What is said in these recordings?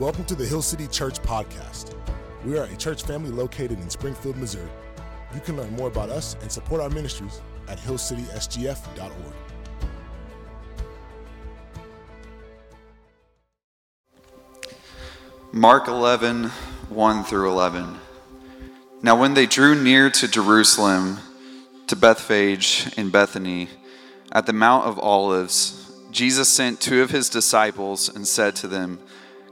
Welcome to the Hill City Church Podcast. We are a church family located in Springfield, Missouri. You can learn more about us and support our ministries at hillcitysgf.org. Mark 11, 1 through 11. Now, when they drew near to Jerusalem, to Bethphage and Bethany, at the Mount of Olives, Jesus sent two of his disciples and said to them,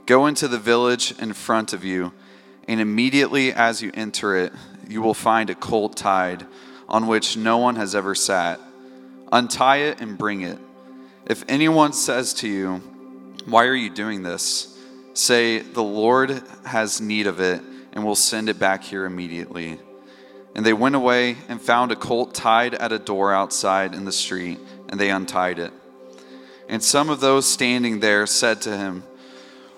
Go into the village in front of you, and immediately as you enter it, you will find a colt tied on which no one has ever sat. Untie it and bring it. If anyone says to you, Why are you doing this? Say, The Lord has need of it, and will send it back here immediately. And they went away and found a colt tied at a door outside in the street, and they untied it. And some of those standing there said to him,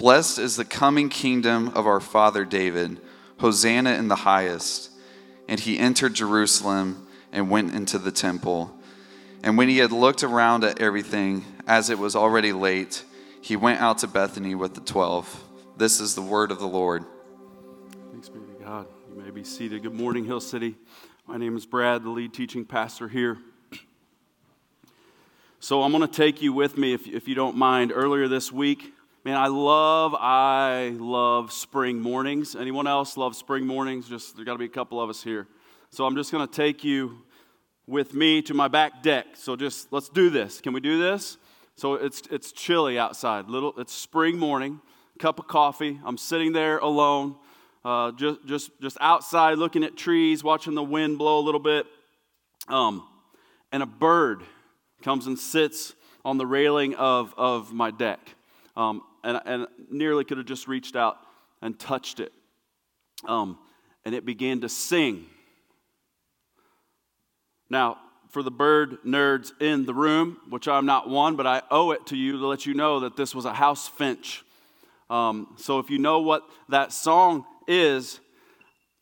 Blessed is the coming kingdom of our father David. Hosanna in the highest. And he entered Jerusalem and went into the temple. And when he had looked around at everything, as it was already late, he went out to Bethany with the twelve. This is the word of the Lord. Thanks be to God. You may be seated. Good morning, Hill City. My name is Brad, the lead teaching pastor here. So I'm going to take you with me, if, if you don't mind. Earlier this week, man, I love, I love spring mornings. Anyone else love spring mornings? Just there got to be a couple of us here. So I'm just going to take you with me to my back deck. So just let's do this. Can we do this? So it's it's chilly outside. Little, it's spring morning. Cup of coffee. I'm sitting there alone, uh, just just just outside, looking at trees, watching the wind blow a little bit. Um, and a bird comes and sits on the railing of of my deck, um, and and nearly could have just reached out and touched it. Um, and it began to sing. Now, for the bird nerds in the room, which I'm not one, but I owe it to you to let you know that this was a house finch. Um, so if you know what that song is,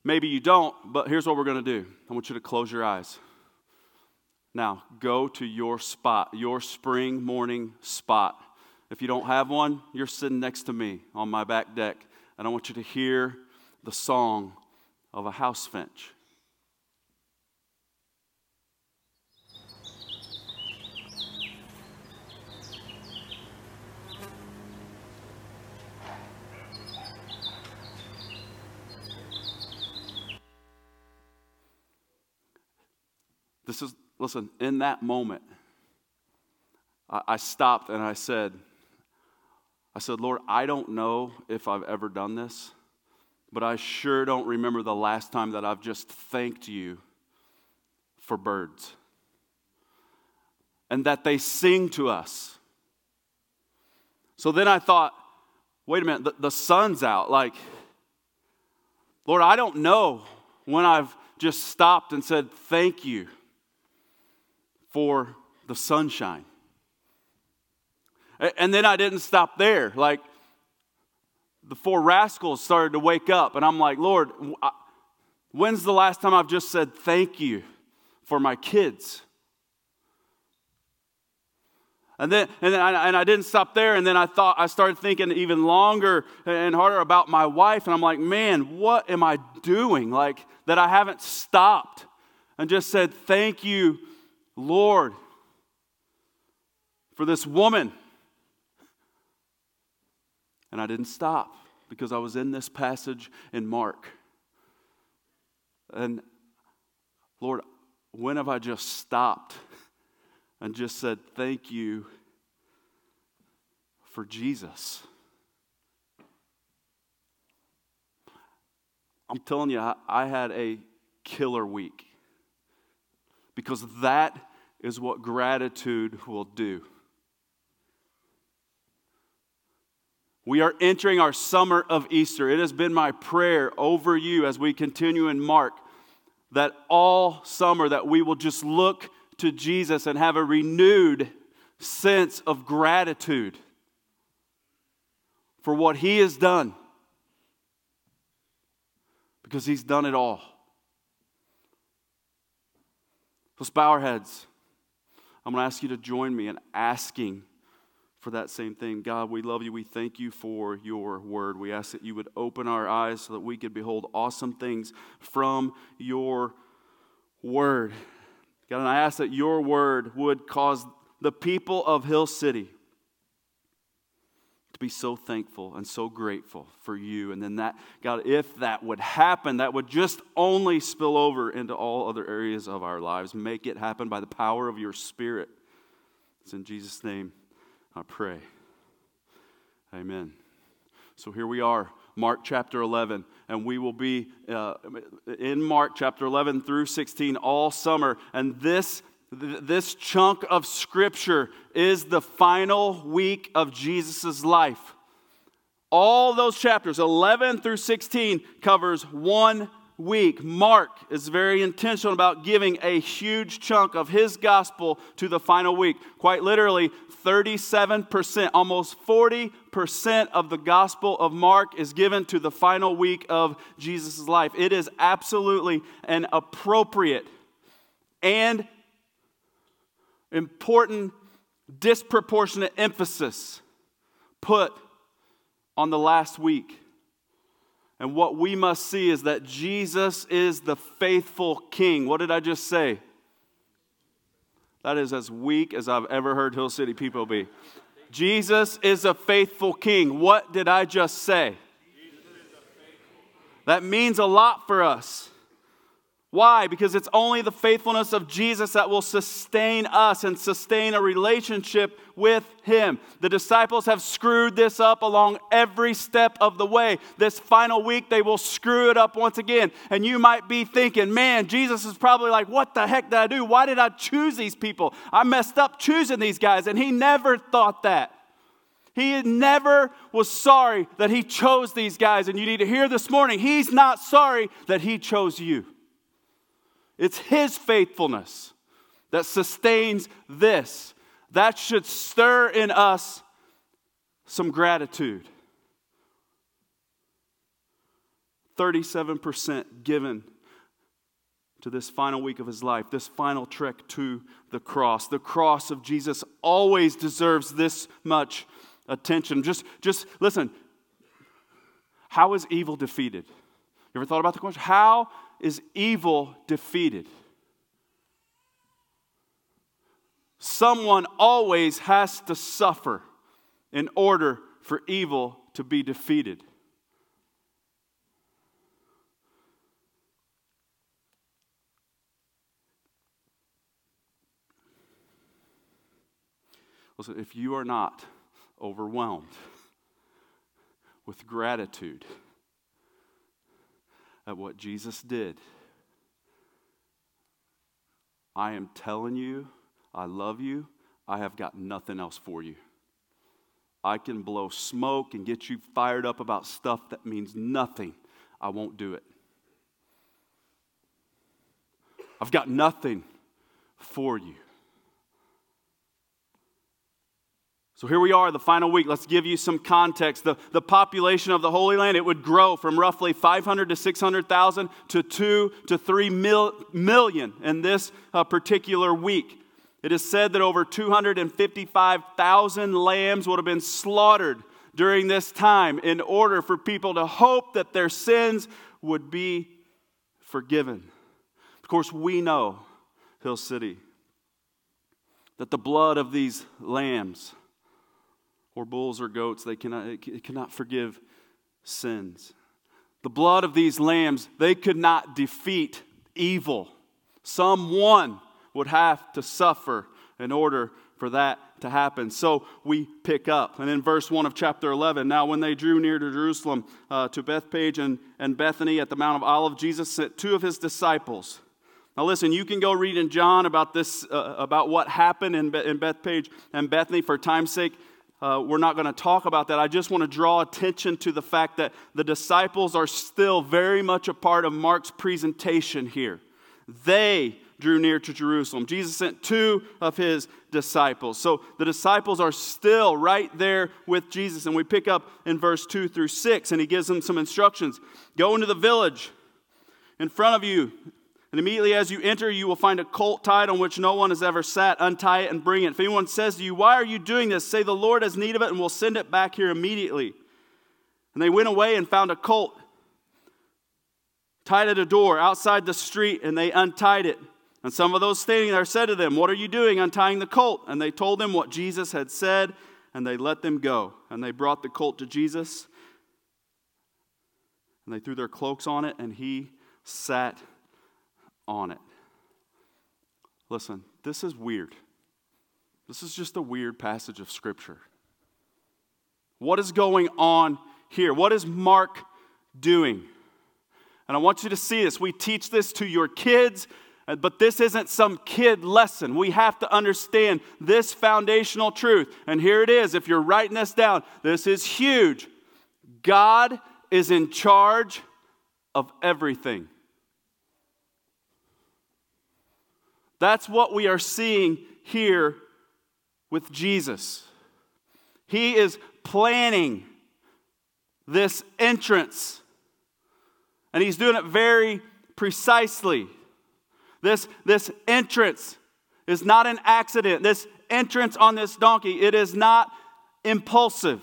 maybe you don't, but here's what we're going to do I want you to close your eyes. Now, go to your spot, your spring morning spot. If you don't have one, you're sitting next to me on my back deck, and I want you to hear the song of a house finch. This is, listen, in that moment, I, I stopped and I said, I said, Lord, I don't know if I've ever done this, but I sure don't remember the last time that I've just thanked you for birds and that they sing to us. So then I thought, wait a minute, the, the sun's out. Like, Lord, I don't know when I've just stopped and said, thank you for the sunshine. And then I didn't stop there. Like, the four rascals started to wake up, and I'm like, Lord, when's the last time I've just said thank you for my kids? And then, and, then I, and I didn't stop there. And then I thought, I started thinking even longer and harder about my wife. And I'm like, man, what am I doing? Like, that I haven't stopped and just said, thank you, Lord, for this woman. And I didn't stop because I was in this passage in Mark. And Lord, when have I just stopped and just said, Thank you for Jesus? I'm telling you, I had a killer week because that is what gratitude will do. We are entering our summer of Easter. It has been my prayer over you as we continue in Mark that all summer that we will just look to Jesus and have a renewed sense of gratitude for what he has done because he's done it all. Let's bow our heads. I'm going to ask you to join me in asking for that same thing. God, we love you. We thank you for your word. We ask that you would open our eyes so that we could behold awesome things from your word. God, and I ask that your word would cause the people of Hill City to be so thankful and so grateful for you. And then that, God, if that would happen, that would just only spill over into all other areas of our lives. Make it happen by the power of your Spirit. It's in Jesus' name I pray. Amen. So here we are, Mark chapter 11, and we will be uh, in Mark chapter 11 through 16 all summer. And this this chunk of scripture is the final week of Jesus' life. All those chapters, 11 through 16, covers one week. Mark is very intentional about giving a huge chunk of his gospel to the final week. Quite literally, 37%, almost 40% of the gospel of Mark is given to the final week of Jesus' life. It is absolutely an appropriate and important, disproportionate emphasis put on the last week. And what we must see is that Jesus is the faithful king. What did I just say? That is as weak as I've ever heard Hill City people be. Jesus is a faithful king. What did I just say? That means a lot for us. Why? Because it's only the faithfulness of Jesus that will sustain us and sustain a relationship with Him. The disciples have screwed this up along every step of the way. This final week, they will screw it up once again. And you might be thinking, man, Jesus is probably like, what the heck did I do? Why did I choose these people? I messed up choosing these guys. And He never thought that. He never was sorry that He chose these guys. And you need to hear this morning, He's not sorry that He chose you. It's His faithfulness that sustains this. That should stir in us some gratitude. 37% given to this final week of his life, this final trek to the cross. The cross of Jesus always deserves this much attention. Just, just listen. How is evil defeated? You ever thought about the question? How is evil defeated. Someone always has to suffer in order for evil to be defeated. Listen, if you are not overwhelmed with gratitude, at what Jesus did, I am telling you, I love you. I have got nothing else for you. I can blow smoke and get you fired up about stuff that means nothing. I won't do it. I've got nothing for you. So here we are, the final week. Let's give you some context. The, the population of the Holy Land, it would grow from roughly 500 to 600,000 to 2 to 3 mil, million in this uh, particular week. It is said that over 255,000 lambs would have been slaughtered during this time in order for people to hope that their sins would be forgiven. Of course, we know, Hill City, that the blood of these lambs or bulls or goats, they cannot, it cannot forgive sins. The blood of these lambs, they could not defeat evil. Someone would have to suffer in order for that to happen. So we pick up. And in verse 1 of chapter 11, now when they drew near to Jerusalem, uh, to Bethphage and, and Bethany at the Mount of Olives, Jesus sent two of his disciples. Now listen, you can go read in John about this, uh, about what happened in, Be- in Bethphage and Bethany. For time's sake, uh, we're not going to talk about that. I just want to draw attention to the fact that the disciples are still very much a part of Mark's presentation here. They drew near to Jerusalem. Jesus sent two of his disciples. So the disciples are still right there with Jesus. And we pick up in verse 2 through 6, and he gives them some instructions Go into the village in front of you. And immediately as you enter, you will find a colt tied on which no one has ever sat. Untie it and bring it. If anyone says to you, Why are you doing this? Say, The Lord has need of it, and we'll send it back here immediately. And they went away and found a colt tied at a door outside the street, and they untied it. And some of those standing there said to them, What are you doing untying the colt? And they told them what Jesus had said, and they let them go. And they brought the colt to Jesus, and they threw their cloaks on it, and he sat on it. Listen, this is weird. This is just a weird passage of Scripture. What is going on here? What is Mark doing? And I want you to see this. We teach this to your kids, uh, but this isn't some kid lesson. We have to understand this foundational truth. And here it is. If you're writing this down, this is huge. God is in charge of everything. That's what we are seeing here with Jesus. He is planning this entrance, and he's doing it very precisely. This, this entrance is not an accident. This entrance on this donkey, it is not impulsive.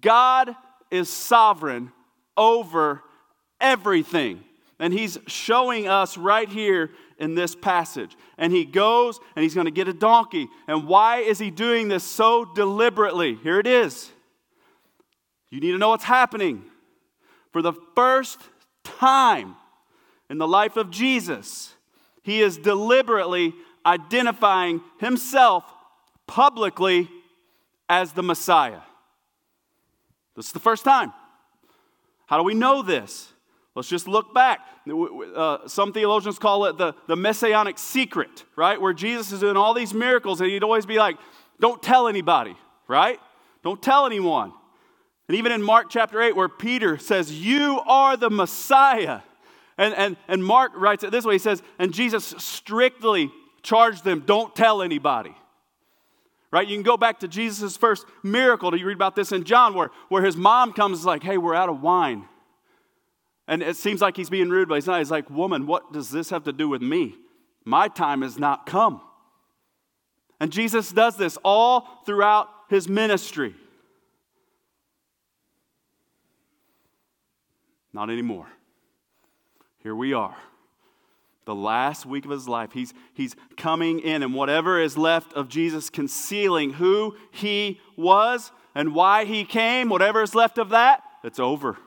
God is sovereign over everything. And he's showing us right here in this passage. And he goes and he's going to get a donkey. And why is he doing this so deliberately? Here it is. You need to know what's happening. For the first time in the life of Jesus, he is deliberately identifying himself publicly as the Messiah. This is the first time. How do we know this? Let's just look back. Uh, some theologians call it the, the messianic secret, right? Where Jesus is doing all these miracles and he'd always be like, don't tell anybody, right? Don't tell anyone. And even in Mark chapter 8, where Peter says, You are the Messiah. And, and, and Mark writes it this way He says, And Jesus strictly charged them, Don't tell anybody. Right? You can go back to Jesus' first miracle. Do you read about this in John, where, where his mom comes like, Hey, we're out of wine. And it seems like he's being rude, but he's not. He's like, Woman, what does this have to do with me? My time has not come. And Jesus does this all throughout his ministry. Not anymore. Here we are. The last week of his life, he's, he's coming in, and whatever is left of Jesus concealing who he was and why he came, whatever is left of that, it's over.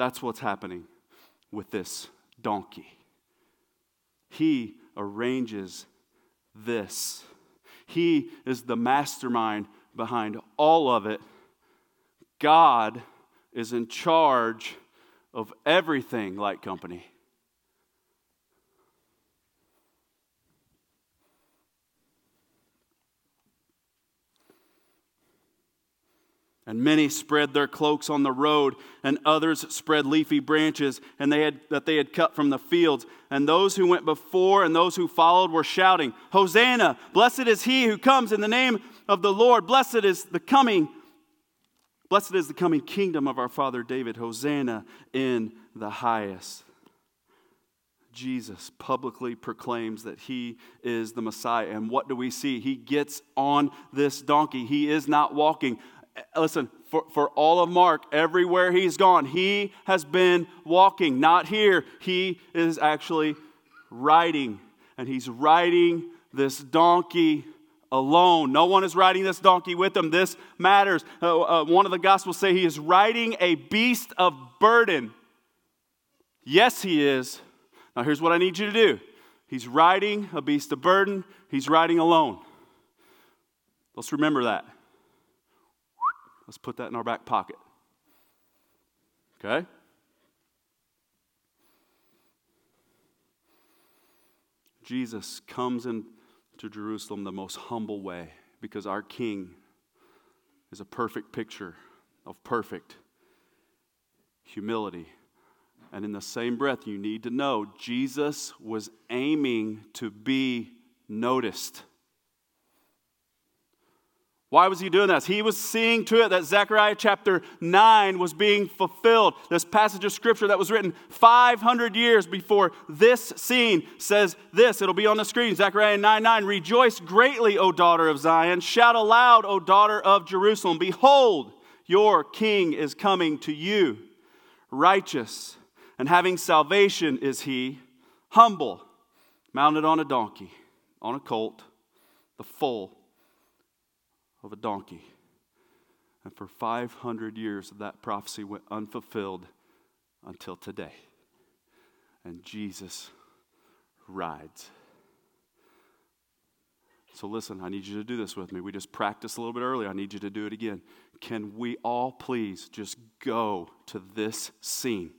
That's what's happening with this donkey. He arranges this. He is the mastermind behind all of it. God is in charge of everything, Light Company. And many spread their cloaks on the road, and others spread leafy branches and they had, that they had cut from the fields. And those who went before and those who followed were shouting, Hosanna! Blessed is he who comes in the name of the Lord. Blessed is the coming. Blessed is the coming kingdom of our father David. Hosanna in the highest. Jesus publicly proclaims that he is the Messiah. And what do we see? He gets on this donkey. He is not walking listen, for, for all of Mark, everywhere he's gone, he has been walking. Not here. He is actually riding. And he's riding this donkey alone. No one is riding this donkey with him. This matters. Uh, uh, one of the Gospels say he is riding a beast of burden. Yes, he is. Now, here's what I need you to do he's riding a beast of burden, he's riding alone. Let's remember that. Let's put that in our back pocket. Okay? Jesus comes into Jerusalem the most humble way because our King is a perfect picture of perfect humility. And in the same breath, you need to know Jesus was aiming to be noticed. Why was he doing this? He was seeing to it that Zechariah chapter 9 was being fulfilled. This passage of scripture that was written 500 years before this scene says this. It'll be on the screen. Zechariah 9 9. Rejoice greatly, O daughter of Zion. Shout aloud, O daughter of Jerusalem. Behold, your king is coming to you. Righteous and having salvation is he, humble, mounted on a donkey, on a colt, the foal of a donkey. And for 500 years, that prophecy went unfulfilled until today. And Jesus rides. So, listen, I need you to do this with me. We just practiced a little bit earlier. I need you to do it again. Can we all please just go to this scene?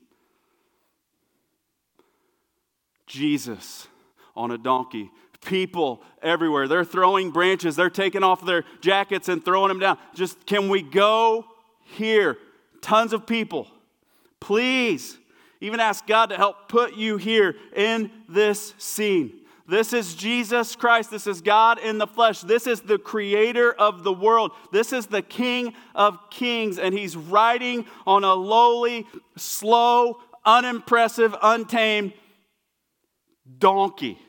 Jesus on a donkey people everywhere. They're throwing branches, they're taking off their jackets and throwing them down. Just can we go here? Tons of people. Please, even ask God to help put you here in this scene. This is Jesus Christ. This is God in the flesh. This is the creator of the world. This is the King of kings. And he's riding on a lowly, slow, unimpressive, untamed donkey.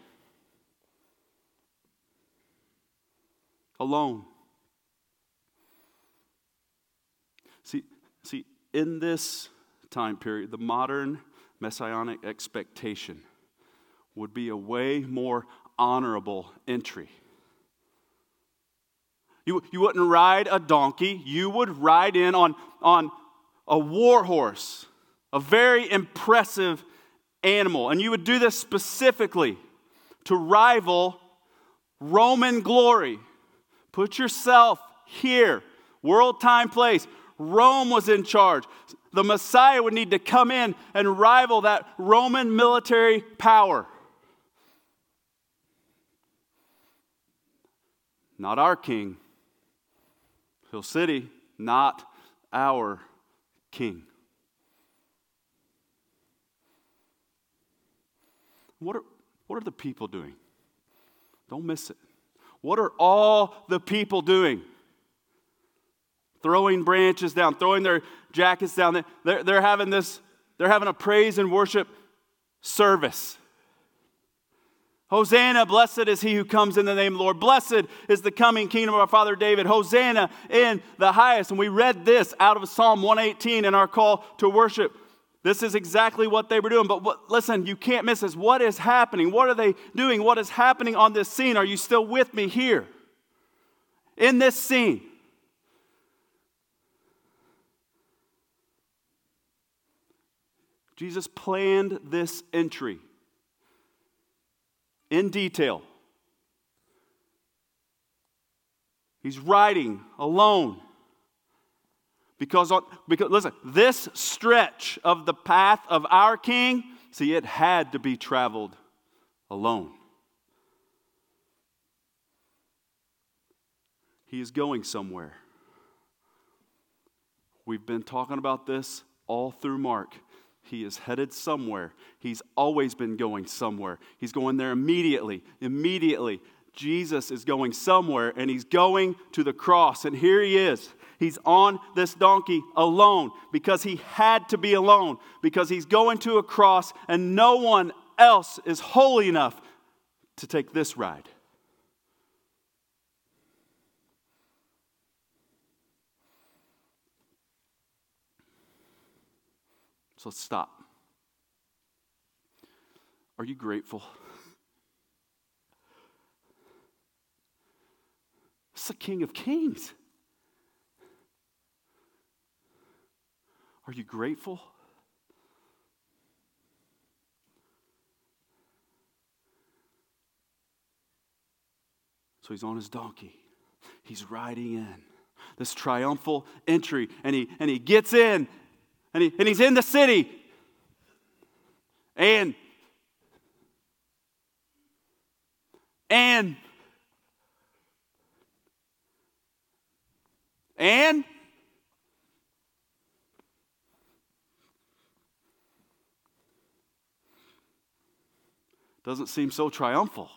Alone. See, see, in this time period, the modern messianic expectation would be a way more honorable entry. You, you wouldn't ride a donkey, you would ride in on, on a war horse, a very impressive animal. And you would do this specifically to rival Roman glory. Put yourself here, world, time, place. Rome was in charge. The Messiah would need to come in and rival that Roman military power. Not our king. Hill City, not our king. What are, what are the people doing? Don't miss it. What are all the people doing? Throwing branches down, throwing their jackets down. They're, they're having this, they're having a praise and worship service. Hosanna, blessed is he who comes in the name of the Lord. Blessed is the coming kingdom of our father David. Hosanna in the highest. And we read this out of Psalm 118 in our call to worship. This is exactly what they were doing. But what, listen, you can't miss this. What is happening? What are they doing? What is happening on this scene? Are you still with me here? In this scene. Jesus planned this entry in detail. He's riding alone. Because, because listen, this stretch of the path of our King, see, it had to be traveled alone. He is going somewhere. We've been talking about this all through Mark. He is headed somewhere. He's always been going somewhere. He's going there immediately. Immediately. Jesus is going somewhere and he's going to the cross. And here he is. He's on this donkey alone because he had to be alone, because he's going to a cross and no one else is holy enough to take this ride. So stop. Are you grateful? It's the King of Kings. Are you grateful? So he's on his donkey. He's riding in this triumphal entry, and he, and he gets in, and, he, and he's in the city. And, and And doesn't seem so triumphal.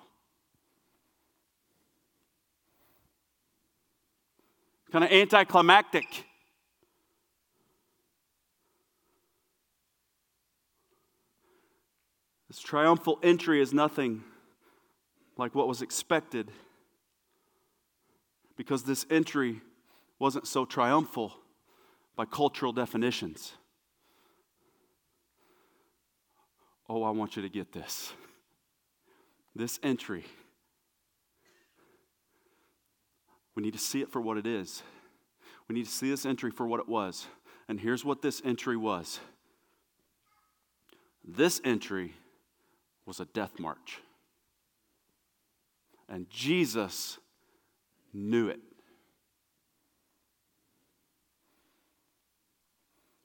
Kind of anticlimactic. This triumphal entry is nothing like what was expected because this entry wasn't so triumphal by cultural definitions. Oh, I want you to get this. This entry, we need to see it for what it is. We need to see this entry for what it was. And here's what this entry was this entry was a death march. And Jesus knew it.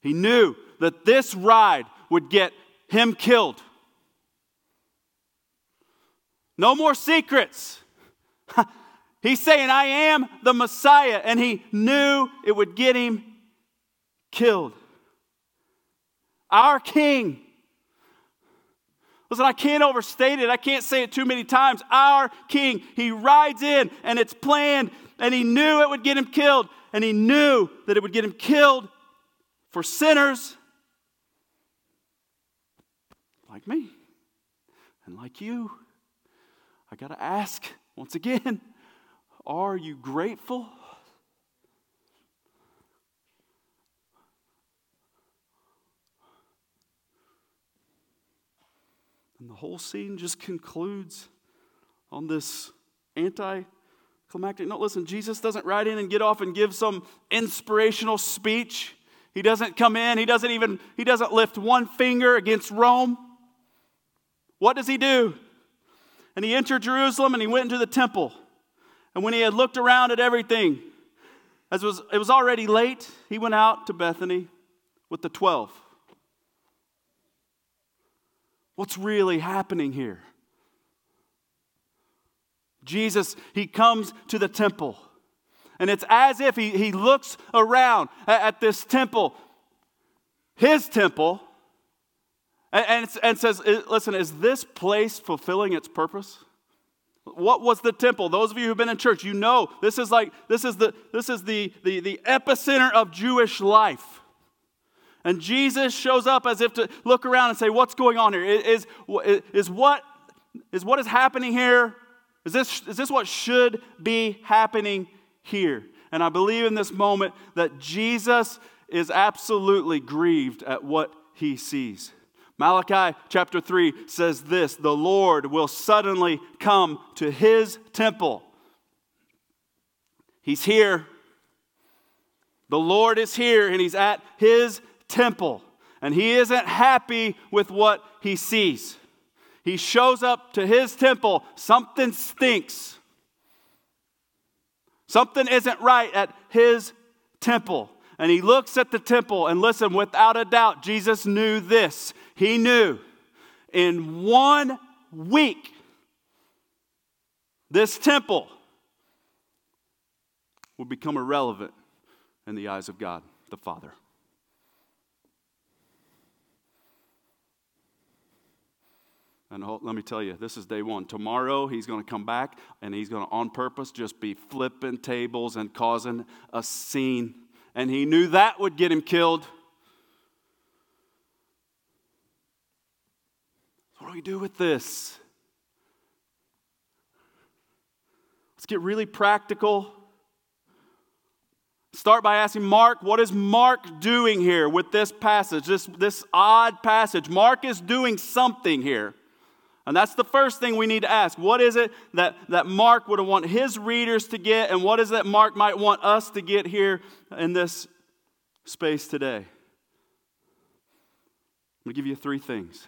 He knew that this ride would get him killed. No more secrets. He's saying, I am the Messiah, and he knew it would get him killed. Our King Listen, I can't overstate it. I can't say it too many times. Our king, he rides in and it's planned, and he knew it would get him killed, and he knew that it would get him killed for sinners like me and like you. I got to ask once again are you grateful? And the whole scene just concludes on this anti-climactic No, Listen, Jesus doesn't ride in and get off and give some inspirational speech. He doesn't come in, he doesn't even he doesn't lift one finger against Rome. What does he do? And he entered Jerusalem and he went into the temple. And when he had looked around at everything, as was, it was already late, he went out to Bethany with the 12. What's really happening here? Jesus, he comes to the temple. And it's as if he, he looks around at, at this temple, his temple, and, and, and says, Listen, is this place fulfilling its purpose? What was the temple? Those of you who've been in church, you know this is like this is the this is the the, the epicenter of Jewish life. And Jesus shows up as if to look around and say, What's going on here? Is, is, is, what, is what is happening here? Is this, is this what should be happening here? And I believe in this moment that Jesus is absolutely grieved at what he sees. Malachi chapter 3 says this The Lord will suddenly come to his temple. He's here. The Lord is here and he's at his temple, and he isn't happy with what he sees. He shows up to his temple, something stinks. Something isn't right at his temple. And he looks at the temple, and listen, without a doubt, Jesus knew this. He knew in one week, this temple would become irrelevant in the eyes of God the Father. And let me tell you, this is day one. Tomorrow, he's going to come back and he's going to, on purpose, just be flipping tables and causing a scene. And he knew that would get him killed. What do we do with this? Let's get really practical. Start by asking Mark, what is Mark doing here with this passage, this, this odd passage? Mark is doing something here. And that's the first thing we need to ask. What is it that, that Mark would want his readers to get, and what is it Mark might want us to get here in this space today? I'm going to give you three things.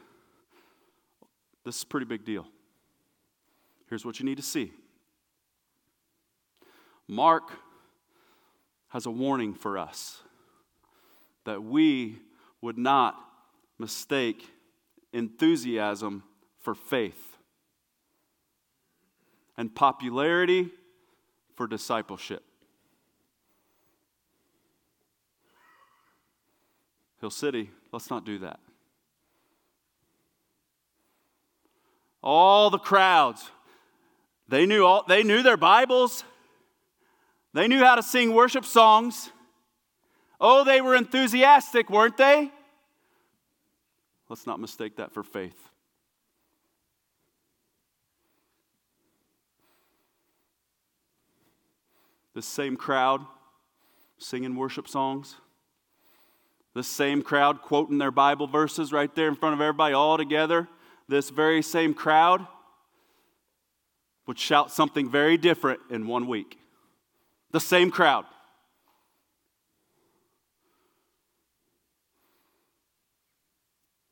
This is a pretty big deal. Here's what you need to see Mark has a warning for us that we would not mistake enthusiasm for faith, and popularity for discipleship. Hill City, let's not do that. All the crowds, they knew, all, they knew their Bibles. They knew how to sing worship songs. Oh, they were enthusiastic, weren't they? Let's not mistake that for faith. This same crowd singing worship songs, this same crowd quoting their Bible verses right there in front of everybody all together, this very same crowd would shout something very different in one week. The same crowd.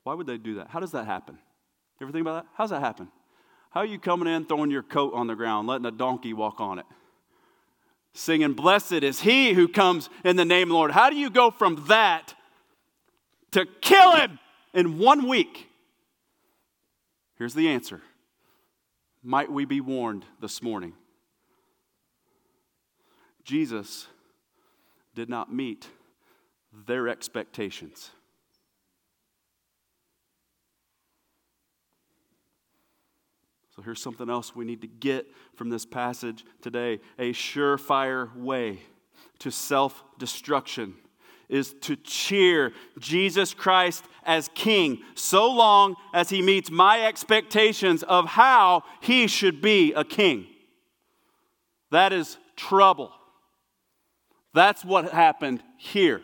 Why would they do that? How does that happen? You ever think about that? How does that happen? How are you coming in, throwing your coat on the ground, letting a donkey walk on it? Singing, Blessed is he who comes in the name of the Lord. How do you go from that to kill him in one week? Here's the answer. Might we be warned this morning? Jesus did not meet their expectations. So here's something else we need to get from this passage today a surefire way to self destruction is to cheer Jesus Christ as King so long as he meets my expectations of how he should be a king. That is trouble. That's what happened here.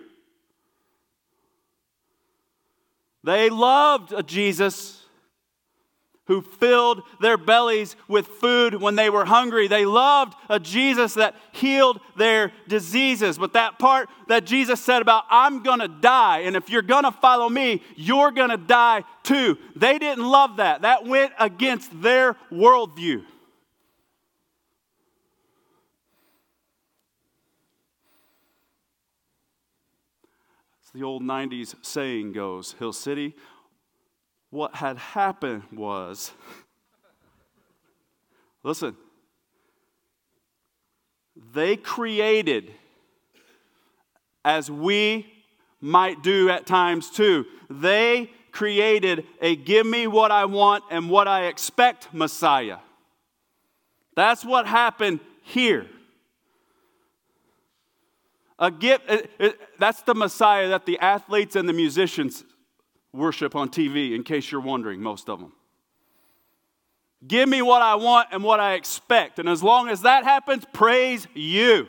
They loved Jesus who filled their bellies with food when they were hungry. They loved a Jesus that healed their diseases. But that part that Jesus said about, I'm going to die, and if you're going to follow me, you're going to die too. They didn't love that. That went against their worldview. As the old 90s saying goes, Hill City, what had happened was listen, they created, as we might do at times too, they created a give me what I want and what I expect Messiah. That's what happened here. A gift, that's the Messiah that the athletes and the musicians worship on TV, in case you're wondering, most of them. Give me what I want and what I expect. And as long as that happens, praise you.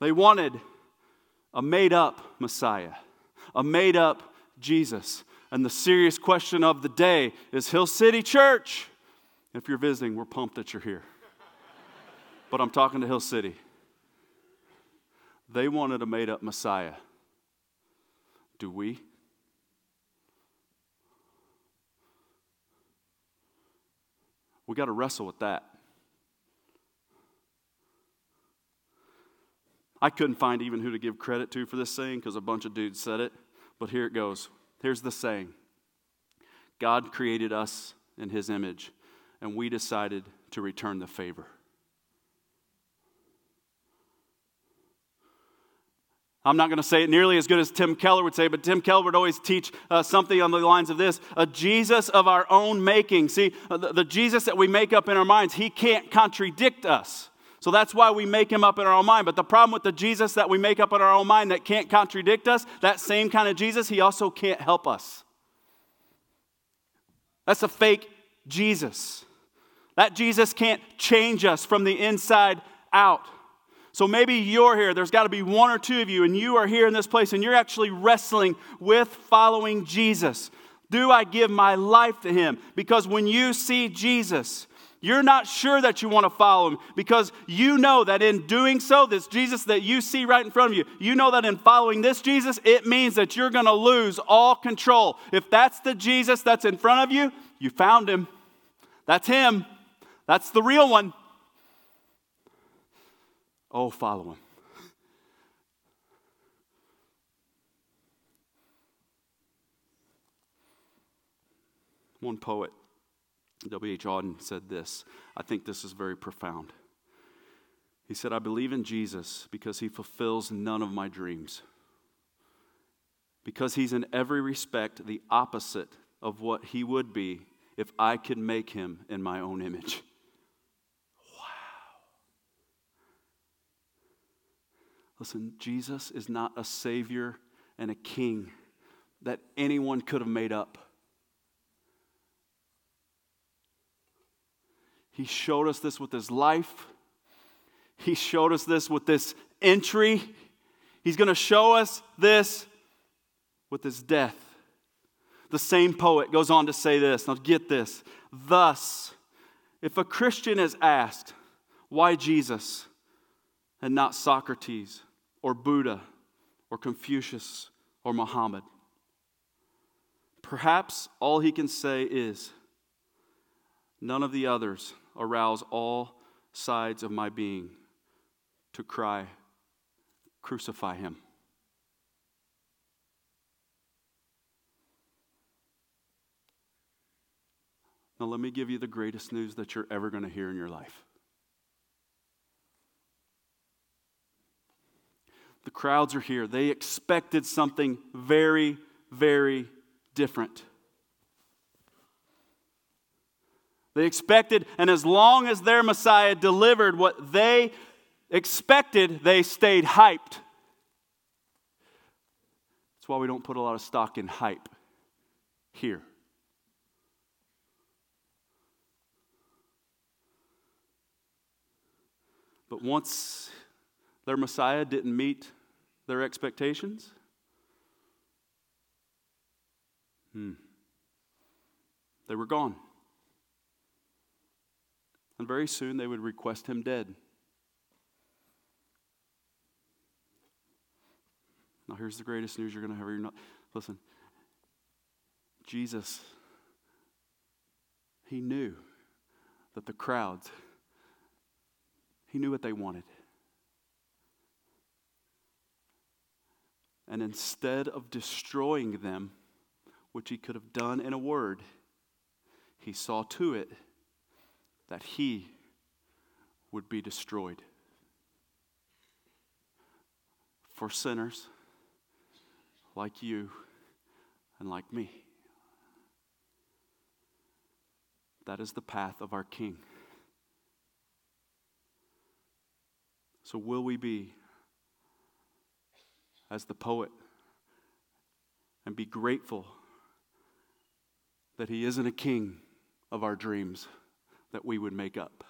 They wanted a made up Messiah, a made up Jesus. And the serious question of the day is Hill City Church. If you're visiting, we're pumped that you're here. but I'm talking to Hill City. They wanted a made up Messiah. Do we? We got to wrestle with that. I couldn't find even who to give credit to for this saying because a bunch of dudes said it, but here it goes. Here's the saying God created us in his image, and we decided to return the favor. I'm not going to say it nearly as good as Tim Keller would say, but Tim Keller would always teach uh, something on the lines of this a Jesus of our own making. See, uh, the, the Jesus that we make up in our minds, he can't contradict us. So that's why we make him up in our own mind. But the problem with the Jesus that we make up in our own mind that can't contradict us, that same kind of Jesus, he also can't help us. That's a fake Jesus. That Jesus can't change us from the inside out. So maybe you're here, there's got to be one or two of you, and you are here in this place and you're actually wrestling with following Jesus. Do I give my life to him? Because when you see Jesus, you're not sure that you want to follow him because you know that in doing so, this Jesus that you see right in front of you, you know that in following this Jesus, it means that you're going to lose all control. If that's the Jesus that's in front of you, you found him. That's him. That's the real one. Oh, follow him. One poet, W.H. Auden, said this. I think this is very profound. He said, I believe in Jesus because he fulfills none of my dreams. Because he's in every respect the opposite of what he would be if I could make him in my own image. Listen, Jesus is not a savior and a king that anyone could have made up. He showed us this with his life. He showed us this with this entry. He's going to show us this with his death. The same poet goes on to say this. Now, get this. Thus, if a Christian is asked, why Jesus and not Socrates or Buddha or Confucius or Muhammad? Perhaps all he can say is, none of the others arouse all sides of my being to cry, Crucify him. Now, let me give you the greatest news that you're ever going to hear in your life. The crowds are here. They expected something very, very different. They expected, and as long as their Messiah delivered what they expected, they stayed hyped. That's why we don't put a lot of stock in hype here. But once their Messiah didn't meet their expectations, hmm, they were gone. And very soon they would request him dead. Now, here's the greatest news you're going to have. Not, listen, Jesus, he knew that the crowds, he knew what they wanted. And instead of destroying them, which he could have done in a word, he saw to it that he would be destroyed. For sinners like you and like me. That is the path of our King. So, will we be as the poet and be grateful that he isn't a king of our dreams that we would make up?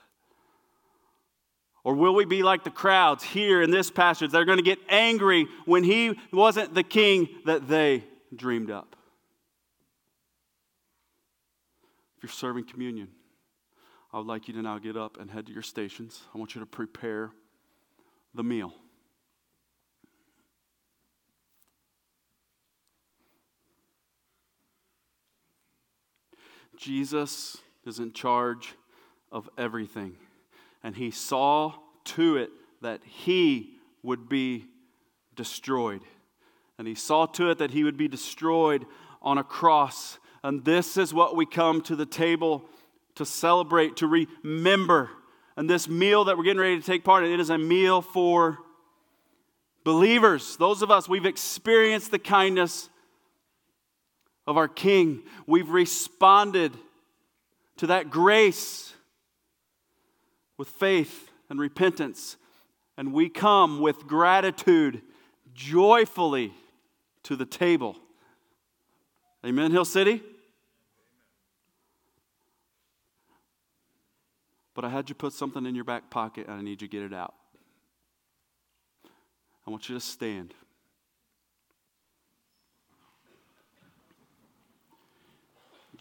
Or will we be like the crowds here in this passage? They're going to get angry when he wasn't the king that they dreamed up. If you're serving communion, I would like you to now get up and head to your stations. I want you to prepare the meal. Jesus is in charge of everything and he saw to it that he would be destroyed. And he saw to it that he would be destroyed on a cross. And this is what we come to the table to celebrate, to remember. And this meal that we're getting ready to take part in, it is a meal for believers. Those of us, we've experienced the kindness of our King. We've responded to that grace with faith and repentance, and we come with gratitude joyfully to the table. Amen, Hill City? But I had you put something in your back pocket and I need you to get it out. I want you to stand.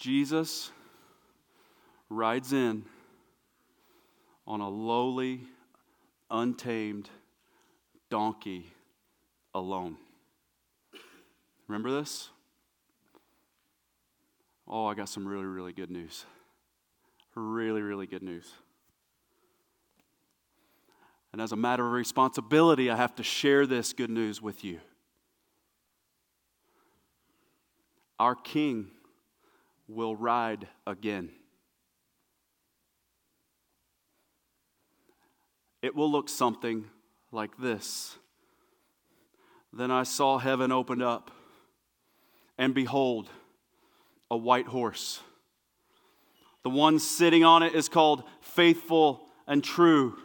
Jesus rides in on a lowly, untamed donkey alone. Remember this? Oh, I got some really, really good news. Really, really good news. And as a matter of responsibility, I have to share this good news with you. Our King will ride again. it will look something like this. Then I saw heaven opened up, and behold, a white horse. The one sitting on it is called Faithful and True.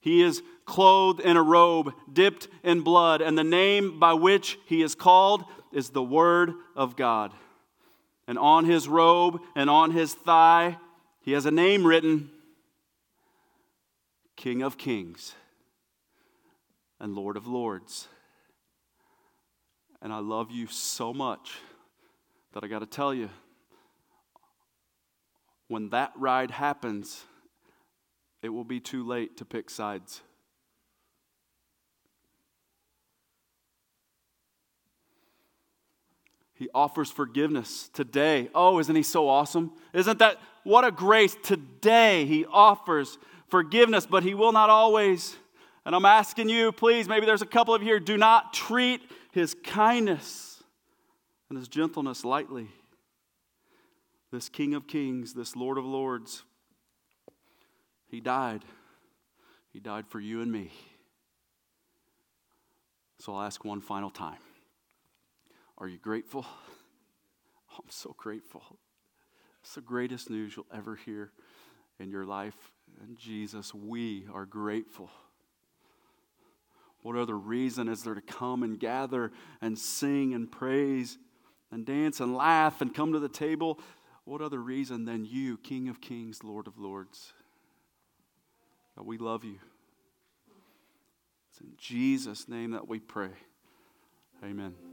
He is clothed in a robe dipped in blood, and the name by which he is called is the Word of God. And on his robe and on his thigh, he has a name written King of Kings and Lord of Lords. And I love you so much that I got to tell you when that ride happens, it will be too late to pick sides. He offers forgiveness today. Oh, isn't he so awesome? Isn't that what a grace? Today he offers forgiveness, but he will not always. And I'm asking you, please, maybe there's a couple of you here, do not treat his kindness and his gentleness lightly. This King of Kings, this Lord of Lords, he died. He died for you and me. So I'll ask one final time. Are you grateful? Oh, I'm so grateful. It's the greatest news you'll ever hear in your life. And Jesus, we are grateful. What other reason is there to come and gather and sing and praise and dance and laugh and come to the table? What other reason than you, King of Kings, Lord of Lords? God, we love you. It's in Jesus' name that we pray. Amen.